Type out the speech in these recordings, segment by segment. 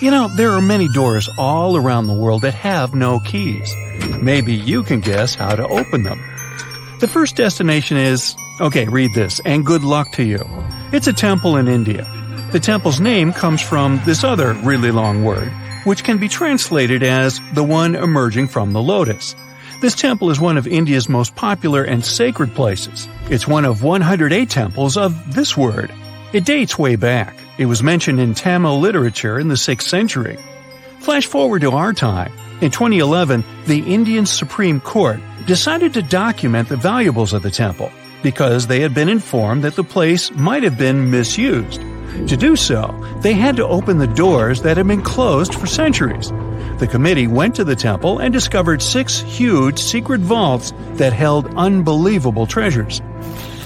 You know, there are many doors all around the world that have no keys. Maybe you can guess how to open them. The first destination is, okay, read this, and good luck to you. It's a temple in India. The temple's name comes from this other really long word, which can be translated as the one emerging from the lotus. This temple is one of India's most popular and sacred places. It's one of 108 temples of this word. It dates way back. It was mentioned in Tamil literature in the 6th century. Flash forward to our time. In 2011, the Indian Supreme Court decided to document the valuables of the temple because they had been informed that the place might have been misused. To do so, they had to open the doors that had been closed for centuries. The committee went to the temple and discovered six huge secret vaults that held unbelievable treasures.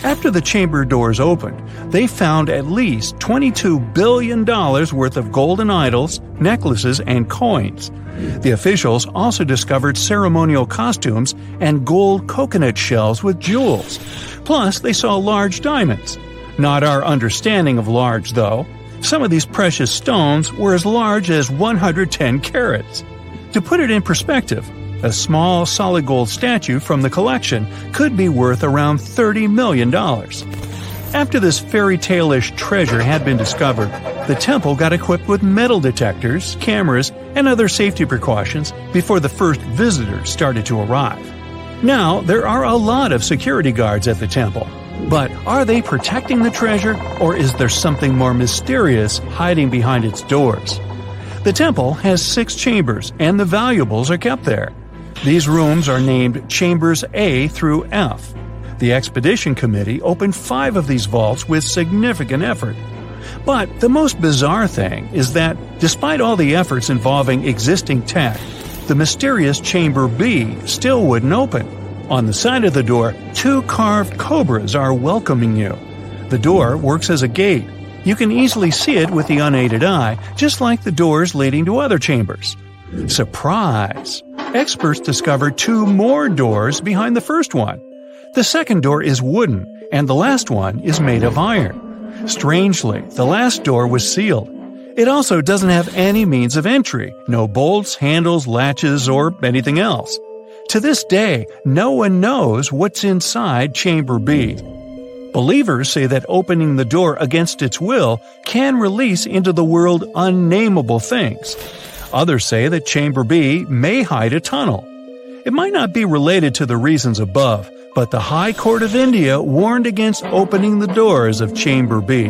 After the chamber doors opened, they found at least $22 billion worth of golden idols, necklaces, and coins. The officials also discovered ceremonial costumes and gold coconut shells with jewels. Plus, they saw large diamonds. Not our understanding of large, though. Some of these precious stones were as large as 110 carats. To put it in perspective, a small solid gold statue from the collection could be worth around $30 million. After this fairy tale-ish treasure had been discovered, the temple got equipped with metal detectors, cameras, and other safety precautions before the first visitors started to arrive. Now, there are a lot of security guards at the temple. But are they protecting the treasure, or is there something more mysterious hiding behind its doors? The temple has six chambers, and the valuables are kept there. These rooms are named Chambers A through F. The Expedition Committee opened five of these vaults with significant effort. But the most bizarre thing is that, despite all the efforts involving existing tech, the mysterious Chamber B still wouldn't open. On the side of the door, two carved cobras are welcoming you. The door works as a gate. You can easily see it with the unaided eye, just like the doors leading to other chambers. Surprise! Experts discovered two more doors behind the first one. The second door is wooden, and the last one is made of iron. Strangely, the last door was sealed. It also doesn't have any means of entry no bolts, handles, latches, or anything else. To this day, no one knows what's inside Chamber B. Believers say that opening the door against its will can release into the world unnamable things. Others say that Chamber B may hide a tunnel. It might not be related to the reasons above, but the High Court of India warned against opening the doors of Chamber B.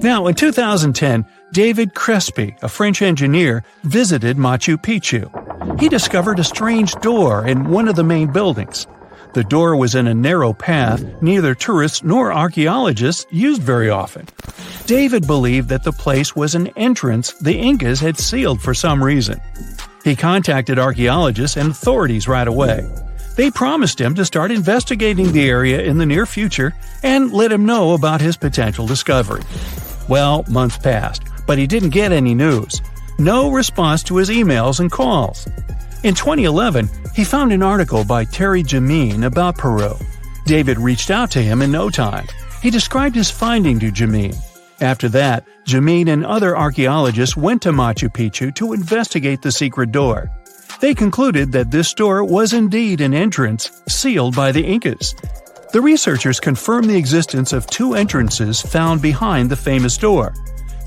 Now, in 2010, David Crespy, a French engineer, visited Machu Picchu. He discovered a strange door in one of the main buildings. The door was in a narrow path neither tourists nor archaeologists used very often. David believed that the place was an entrance the Incas had sealed for some reason. He contacted archaeologists and authorities right away. They promised him to start investigating the area in the near future and let him know about his potential discovery. Well, months passed, but he didn't get any news. No response to his emails and calls. In 2011, he found an article by Thierry Jamin about Peru. David reached out to him in no time. He described his finding to Jamin. After that, Jamin and other archaeologists went to Machu Picchu to investigate the secret door. They concluded that this door was indeed an entrance sealed by the Incas. The researchers confirmed the existence of two entrances found behind the famous door.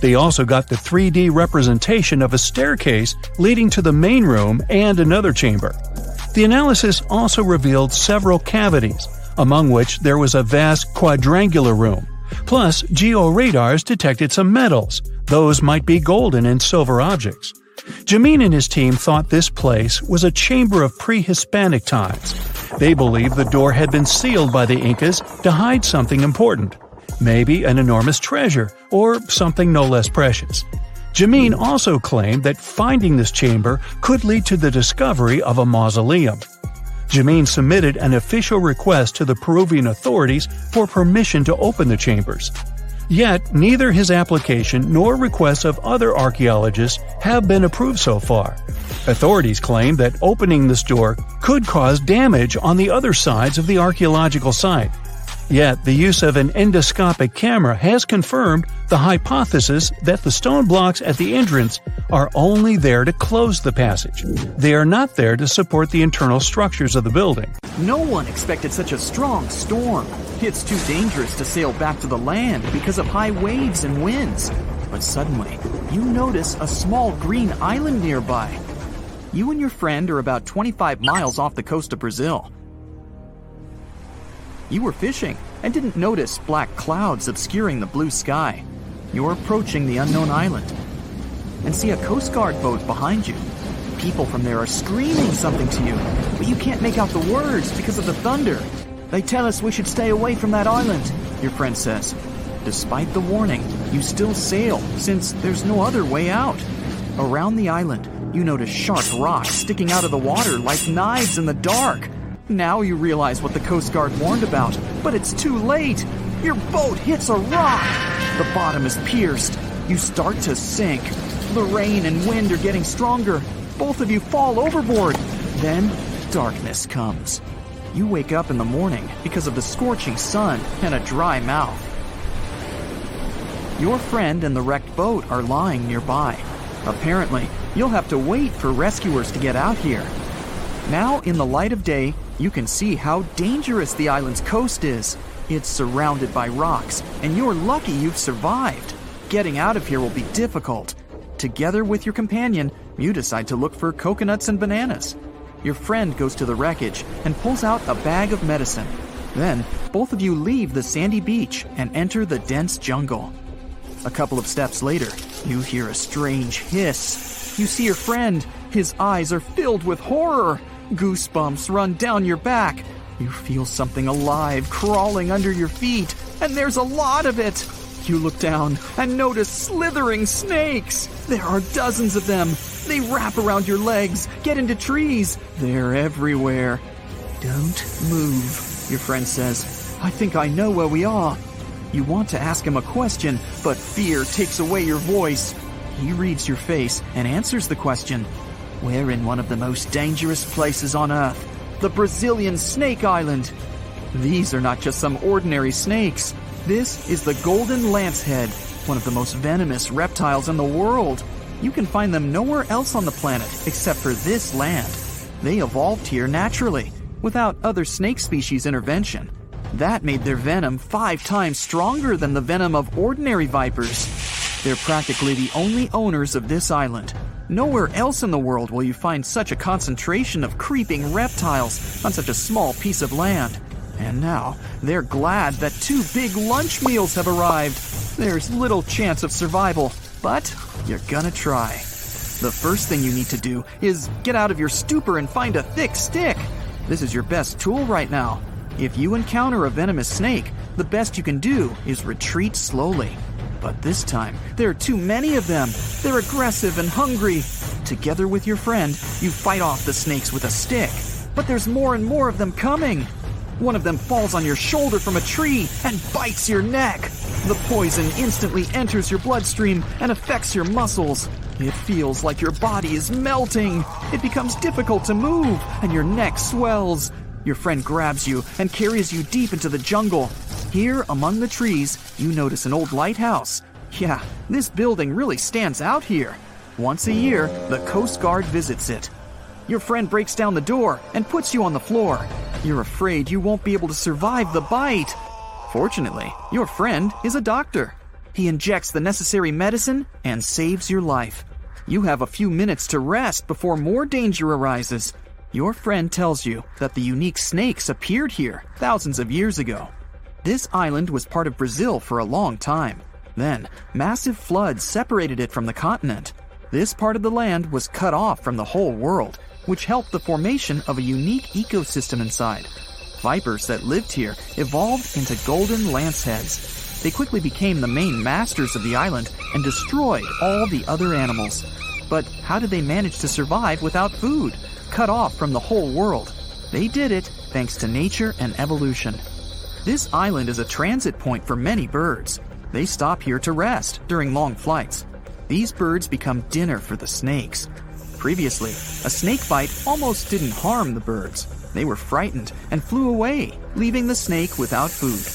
They also got the 3D representation of a staircase leading to the main room and another chamber. The analysis also revealed several cavities, among which there was a vast quadrangular room. Plus, georadars detected some metals. Those might be golden and silver objects. Jamin and his team thought this place was a chamber of pre Hispanic times. They believed the door had been sealed by the Incas to hide something important maybe an enormous treasure, or something no less precious. Jamin also claimed that finding this chamber could lead to the discovery of a mausoleum. Jamin submitted an official request to the Peruvian authorities for permission to open the chambers. Yet, neither his application nor requests of other archaeologists have been approved so far. Authorities claim that opening this door could cause damage on the other sides of the archaeological site. Yet, the use of an endoscopic camera has confirmed the hypothesis that the stone blocks at the entrance are only there to close the passage. They are not there to support the internal structures of the building. No one expected such a strong storm. It's too dangerous to sail back to the land because of high waves and winds. But suddenly, you notice a small green island nearby. You and your friend are about 25 miles off the coast of Brazil. You were fishing and didn't notice black clouds obscuring the blue sky. You're approaching the unknown island and see a Coast Guard boat behind you. People from there are screaming something to you, but you can't make out the words because of the thunder. They tell us we should stay away from that island, your friend says. Despite the warning, you still sail since there's no other way out. Around the island, you notice sharp rocks sticking out of the water like knives in the dark. Now you realize what the Coast Guard warned about, but it's too late. Your boat hits a rock. The bottom is pierced. You start to sink. The rain and wind are getting stronger. Both of you fall overboard. Then darkness comes. You wake up in the morning because of the scorching sun and a dry mouth. Your friend and the wrecked boat are lying nearby. Apparently, you'll have to wait for rescuers to get out here. Now, in the light of day, you can see how dangerous the island's coast is. It's surrounded by rocks, and you're lucky you've survived. Getting out of here will be difficult. Together with your companion, you decide to look for coconuts and bananas. Your friend goes to the wreckage and pulls out a bag of medicine. Then, both of you leave the sandy beach and enter the dense jungle. A couple of steps later, you hear a strange hiss. You see your friend. His eyes are filled with horror. Goosebumps run down your back. You feel something alive crawling under your feet, and there's a lot of it. You look down and notice slithering snakes. There are dozens of them. They wrap around your legs, get into trees. They're everywhere. Don't move, your friend says. I think I know where we are. You want to ask him a question, but fear takes away your voice. He reads your face and answers the question. We're in one of the most dangerous places on Earth the Brazilian Snake Island. These are not just some ordinary snakes. This is the golden lancehead, one of the most venomous reptiles in the world. You can find them nowhere else on the planet except for this land. They evolved here naturally, without other snake species intervention. That made their venom five times stronger than the venom of ordinary vipers. They're practically the only owners of this island. Nowhere else in the world will you find such a concentration of creeping reptiles on such a small piece of land. And now, they're glad that two big lunch meals have arrived. There's little chance of survival, but you're gonna try. The first thing you need to do is get out of your stupor and find a thick stick. This is your best tool right now. If you encounter a venomous snake, the best you can do is retreat slowly. But this time, there are too many of them. They're aggressive and hungry. Together with your friend, you fight off the snakes with a stick. But there's more and more of them coming. One of them falls on your shoulder from a tree and bites your neck. The poison instantly enters your bloodstream and affects your muscles. It feels like your body is melting. It becomes difficult to move, and your neck swells. Your friend grabs you and carries you deep into the jungle. Here, among the trees, you notice an old lighthouse. Yeah, this building really stands out here. Once a year, the Coast Guard visits it. Your friend breaks down the door and puts you on the floor. You're afraid you won't be able to survive the bite. Fortunately, your friend is a doctor. He injects the necessary medicine and saves your life. You have a few minutes to rest before more danger arises. Your friend tells you that the unique snakes appeared here thousands of years ago. This island was part of Brazil for a long time. Then, massive floods separated it from the continent. This part of the land was cut off from the whole world, which helped the formation of a unique ecosystem inside. Vipers that lived here evolved into golden lanceheads. They quickly became the main masters of the island and destroyed all the other animals. But how did they manage to survive without food, cut off from the whole world? They did it thanks to nature and evolution. This island is a transit point for many birds. They stop here to rest during long flights. These birds become dinner for the snakes. Previously, a snake bite almost didn't harm the birds. They were frightened and flew away, leaving the snake without food.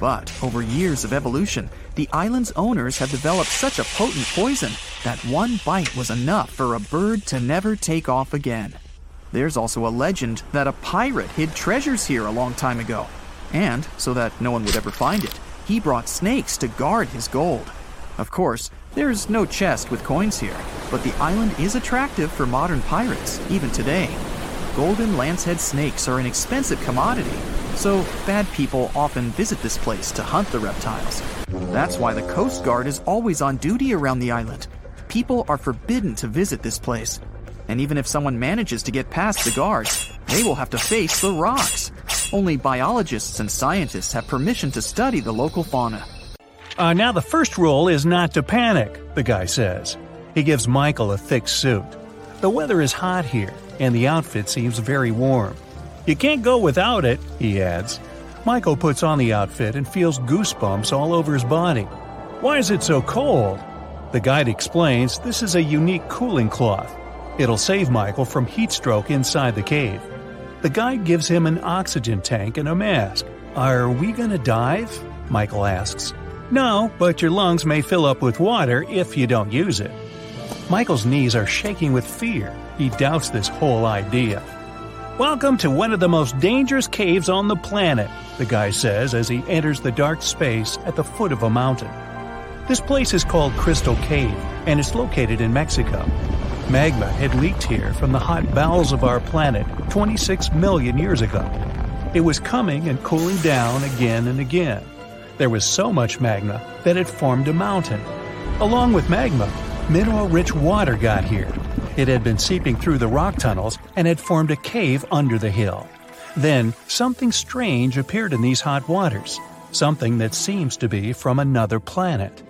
But over years of evolution, the island's owners have developed such a potent poison that one bite was enough for a bird to never take off again. There's also a legend that a pirate hid treasures here a long time ago. And, so that no one would ever find it, he brought snakes to guard his gold. Of course, there's no chest with coins here, but the island is attractive for modern pirates, even today. Golden lancehead snakes are an expensive commodity, so bad people often visit this place to hunt the reptiles. That's why the Coast Guard is always on duty around the island. People are forbidden to visit this place. And even if someone manages to get past the guards, they will have to face the rocks. Only biologists and scientists have permission to study the local fauna. Uh, now, the first rule is not to panic, the guy says. He gives Michael a thick suit. The weather is hot here, and the outfit seems very warm. You can't go without it, he adds. Michael puts on the outfit and feels goosebumps all over his body. Why is it so cold? The guide explains this is a unique cooling cloth. It'll save Michael from heat stroke inside the cave. The guide gives him an oxygen tank and a mask. Are we gonna dive? Michael asks. No, but your lungs may fill up with water if you don't use it. Michael's knees are shaking with fear. He doubts this whole idea. Welcome to one of the most dangerous caves on the planet, the guy says as he enters the dark space at the foot of a mountain. This place is called Crystal Cave, and it's located in Mexico. Magma had leaked here from the hot bowels of our planet 26 million years ago. It was coming and cooling down again and again. There was so much magma that it formed a mountain. Along with magma, mineral rich water got here, it had been seeping through the rock tunnels and had formed a cave under the hill. Then, something strange appeared in these hot waters, something that seems to be from another planet.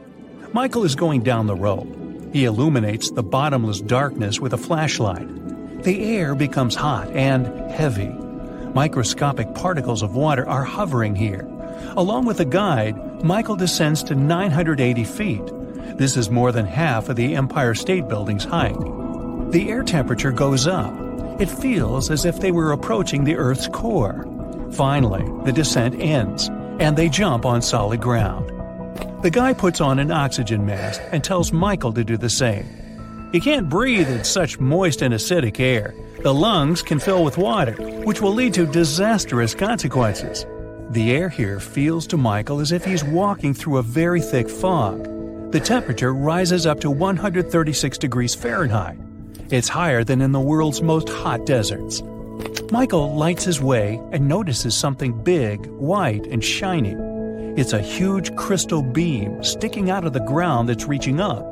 Michael is going down the road. He illuminates the bottomless darkness with a flashlight. The air becomes hot and heavy. Microscopic particles of water are hovering here. Along with a guide, Michael descends to 980 feet. This is more than half of the Empire State Building's height. The air temperature goes up. It feels as if they were approaching the Earth's core. Finally, the descent ends, and they jump on solid ground. The guy puts on an oxygen mask and tells Michael to do the same. You can't breathe in such moist and acidic air. The lungs can fill with water, which will lead to disastrous consequences. The air here feels to Michael as if he's walking through a very thick fog. The temperature rises up to 136 degrees Fahrenheit, it's higher than in the world's most hot deserts. Michael lights his way and notices something big, white, and shiny. It's a huge crystal beam sticking out of the ground that's reaching up.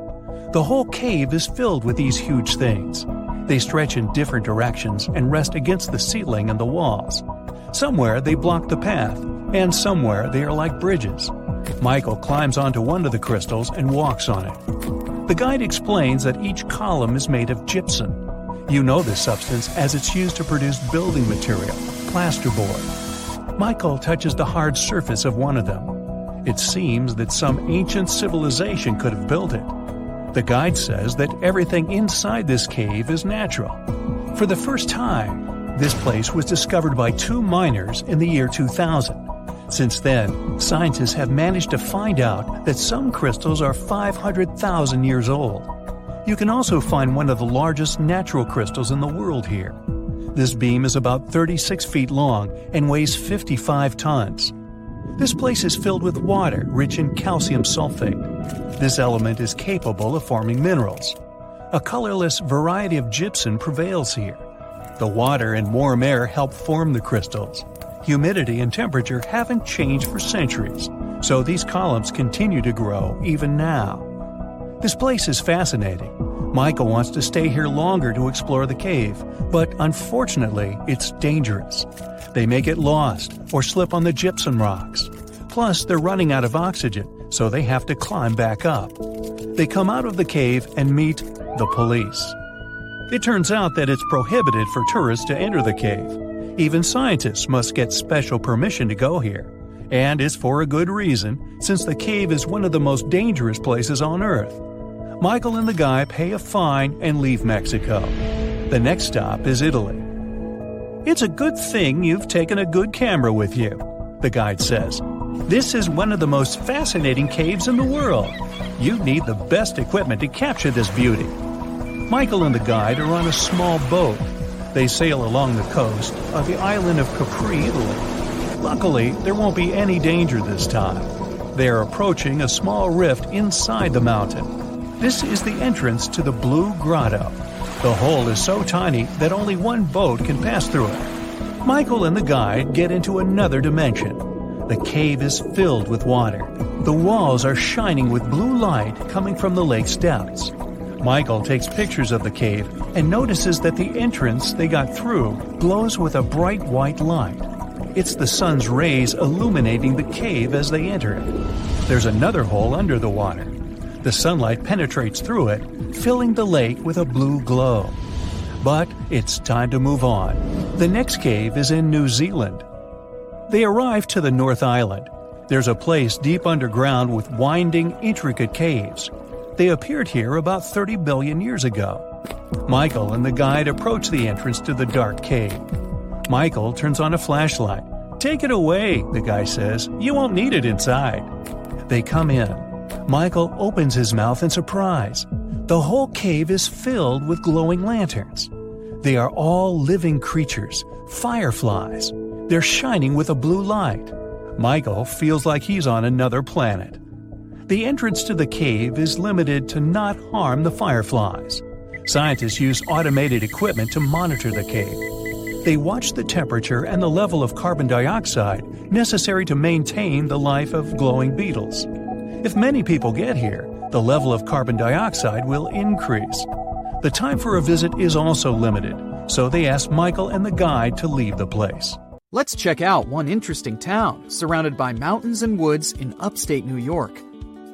The whole cave is filled with these huge things. They stretch in different directions and rest against the ceiling and the walls. Somewhere they block the path, and somewhere they are like bridges. Michael climbs onto one of the crystals and walks on it. The guide explains that each column is made of gypsum. You know this substance as it's used to produce building material, plasterboard. Michael touches the hard surface of one of them. It seems that some ancient civilization could have built it. The guide says that everything inside this cave is natural. For the first time, this place was discovered by two miners in the year 2000. Since then, scientists have managed to find out that some crystals are 500,000 years old. You can also find one of the largest natural crystals in the world here. This beam is about 36 feet long and weighs 55 tons. This place is filled with water rich in calcium sulfate. This element is capable of forming minerals. A colorless variety of gypsum prevails here. The water and warm air help form the crystals humidity, and temperature haven't changed for centuries, so these columns continue to grow even now. This place is fascinating. Michael wants to stay here longer to explore the cave, but unfortunately, it's dangerous. They may get lost or slip on the gypsum rocks. Plus, they're running out of oxygen, so they have to climb back up. They come out of the cave and meet the police. It turns out that it's prohibited for tourists to enter the cave. Even scientists must get special permission to go here. And it's for a good reason, since the cave is one of the most dangerous places on Earth. Michael and the guy pay a fine and leave Mexico. The next stop is Italy. It's a good thing you've taken a good camera with you, the guide says. This is one of the most fascinating caves in the world. You need the best equipment to capture this beauty. Michael and the guide are on a small boat. They sail along the coast of the island of Capri, Italy. Luckily, there won't be any danger this time. They are approaching a small rift inside the mountain. This is the entrance to the Blue Grotto. The hole is so tiny that only one boat can pass through it. Michael and the guide get into another dimension. The cave is filled with water. The walls are shining with blue light coming from the lake's depths. Michael takes pictures of the cave and notices that the entrance they got through glows with a bright white light. It's the sun's rays illuminating the cave as they enter it. There's another hole under the water. The sunlight penetrates through it, filling the lake with a blue glow. But it's time to move on. The next cave is in New Zealand. They arrive to the North Island. There's a place deep underground with winding, intricate caves. They appeared here about 30 billion years ago. Michael and the guide approach the entrance to the dark cave. Michael turns on a flashlight. Take it away, the guy says. You won't need it inside. They come in. Michael opens his mouth in surprise. The whole cave is filled with glowing lanterns. They are all living creatures, fireflies. They're shining with a blue light. Michael feels like he's on another planet. The entrance to the cave is limited to not harm the fireflies. Scientists use automated equipment to monitor the cave. They watch the temperature and the level of carbon dioxide necessary to maintain the life of glowing beetles. If many people get here, the level of carbon dioxide will increase. The time for a visit is also limited, so they ask Michael and the guide to leave the place. Let's check out one interesting town surrounded by mountains and woods in upstate New York.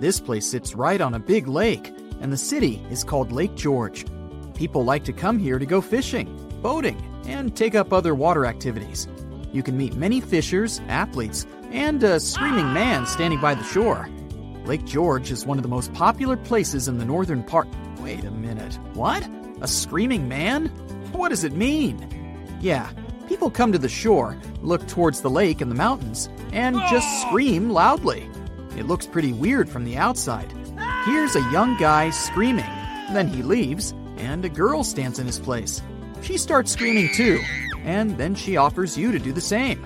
This place sits right on a big lake, and the city is called Lake George. People like to come here to go fishing, boating, and take up other water activities. You can meet many fishers, athletes, and a screaming man standing by the shore. Lake George is one of the most popular places in the northern part. Wait a minute. What? A screaming man? What does it mean? Yeah, people come to the shore, look towards the lake and the mountains, and just ah! scream loudly. It looks pretty weird from the outside. Here's a young guy screaming. Then he leaves, and a girl stands in his place. She starts screaming too, and then she offers you to do the same.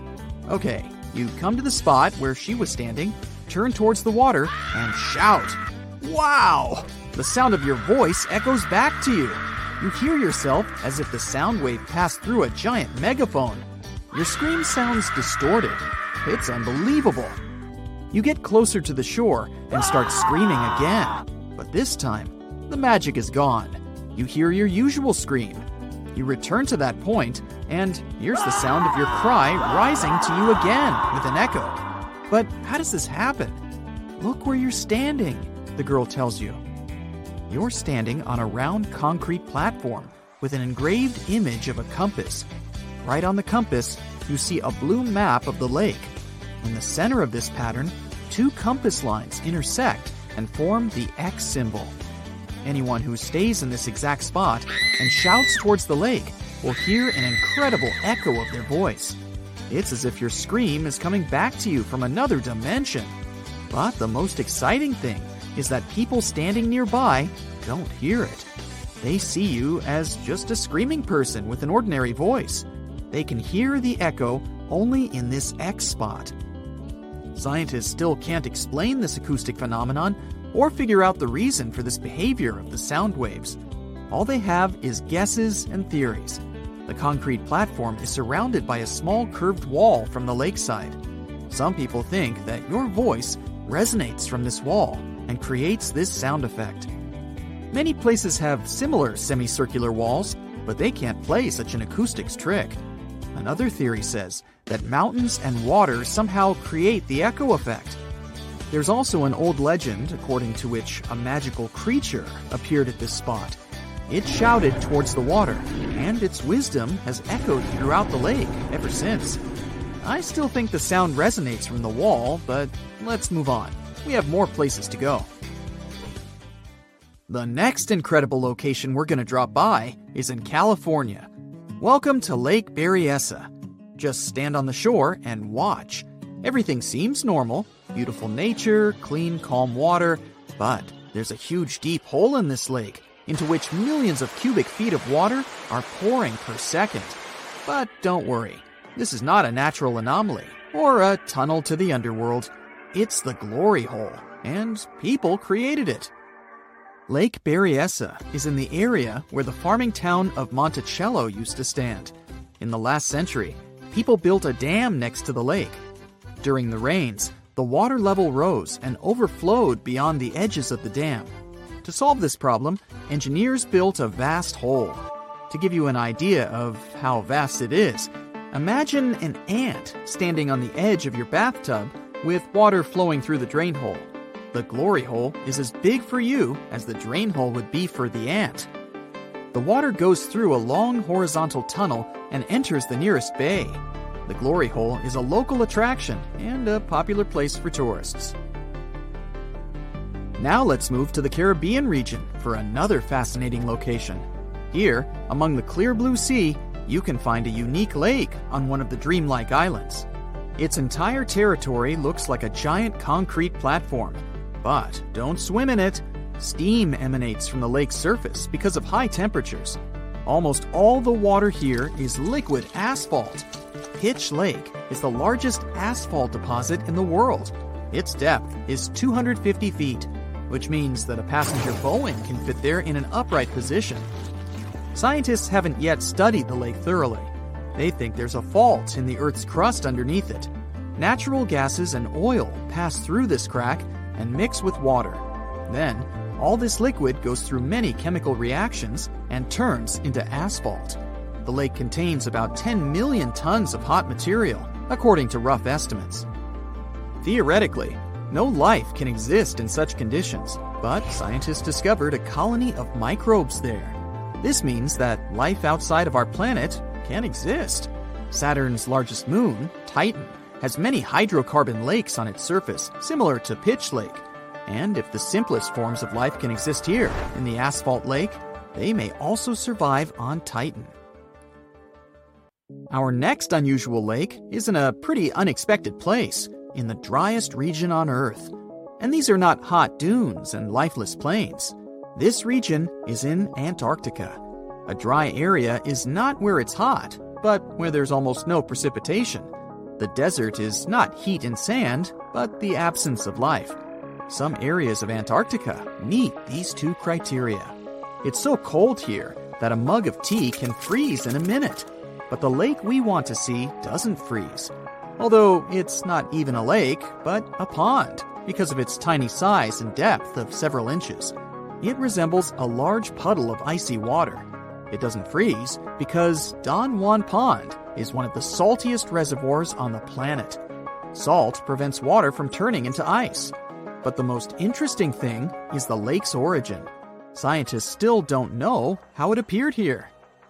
Okay, you come to the spot where she was standing, turn towards the water, and shout. Wow! The sound of your voice echoes back to you. You hear yourself as if the sound wave passed through a giant megaphone. Your scream sounds distorted. It's unbelievable. You get closer to the shore and start screaming again. But this time, the magic is gone. You hear your usual scream. You return to that point, and here's the sound of your cry rising to you again with an echo. But how does this happen? Look where you're standing, the girl tells you. You're standing on a round concrete platform with an engraved image of a compass. Right on the compass, you see a blue map of the lake in the center of this pattern, two compass lines intersect and form the X symbol. Anyone who stays in this exact spot and shouts towards the lake will hear an incredible echo of their voice. It's as if your scream is coming back to you from another dimension. But the most exciting thing is that people standing nearby don't hear it. They see you as just a screaming person with an ordinary voice. They can hear the echo only in this X spot. Scientists still can't explain this acoustic phenomenon or figure out the reason for this behavior of the sound waves. All they have is guesses and theories. The concrete platform is surrounded by a small curved wall from the lakeside. Some people think that your voice resonates from this wall and creates this sound effect. Many places have similar semicircular walls, but they can't play such an acoustics trick. Another theory says that mountains and water somehow create the echo effect. There's also an old legend according to which a magical creature appeared at this spot. It shouted towards the water, and its wisdom has echoed throughout the lake ever since. I still think the sound resonates from the wall, but let's move on. We have more places to go. The next incredible location we're going to drop by is in California. Welcome to Lake Berryessa. Just stand on the shore and watch. Everything seems normal beautiful nature, clean, calm water, but there's a huge deep hole in this lake into which millions of cubic feet of water are pouring per second. But don't worry, this is not a natural anomaly or a tunnel to the underworld. It's the glory hole, and people created it. Lake Berryessa is in the area where the farming town of Monticello used to stand. In the last century, people built a dam next to the lake. During the rains, the water level rose and overflowed beyond the edges of the dam. To solve this problem, engineers built a vast hole. To give you an idea of how vast it is, imagine an ant standing on the edge of your bathtub with water flowing through the drain hole. The glory hole is as big for you as the drain hole would be for the ant. The water goes through a long horizontal tunnel and enters the nearest bay. The glory hole is a local attraction and a popular place for tourists. Now let's move to the Caribbean region for another fascinating location. Here, among the clear blue sea, you can find a unique lake on one of the dreamlike islands. Its entire territory looks like a giant concrete platform but don't swim in it. Steam emanates from the lake's surface because of high temperatures. Almost all the water here is liquid asphalt. Pitch Lake is the largest asphalt deposit in the world. Its depth is 250 feet, which means that a passenger Boeing can fit there in an upright position. Scientists haven't yet studied the lake thoroughly. They think there's a fault in the Earth's crust underneath it. Natural gases and oil pass through this crack and mix with water. Then, all this liquid goes through many chemical reactions and turns into asphalt. The lake contains about 10 million tons of hot material, according to rough estimates. Theoretically, no life can exist in such conditions, but scientists discovered a colony of microbes there. This means that life outside of our planet can exist. Saturn's largest moon, Titan, has many hydrocarbon lakes on its surface, similar to Pitch Lake. And if the simplest forms of life can exist here, in the asphalt lake, they may also survive on Titan. Our next unusual lake is in a pretty unexpected place, in the driest region on Earth. And these are not hot dunes and lifeless plains. This region is in Antarctica. A dry area is not where it's hot, but where there's almost no precipitation. The desert is not heat and sand, but the absence of life. Some areas of Antarctica meet these two criteria. It's so cold here that a mug of tea can freeze in a minute, but the lake we want to see doesn't freeze. Although it's not even a lake, but a pond, because of its tiny size and depth of several inches. It resembles a large puddle of icy water. It doesn't freeze because Don Juan Pond is one of the saltiest reservoirs on the planet. Salt prevents water from turning into ice. But the most interesting thing is the lake's origin. Scientists still don't know how it appeared here.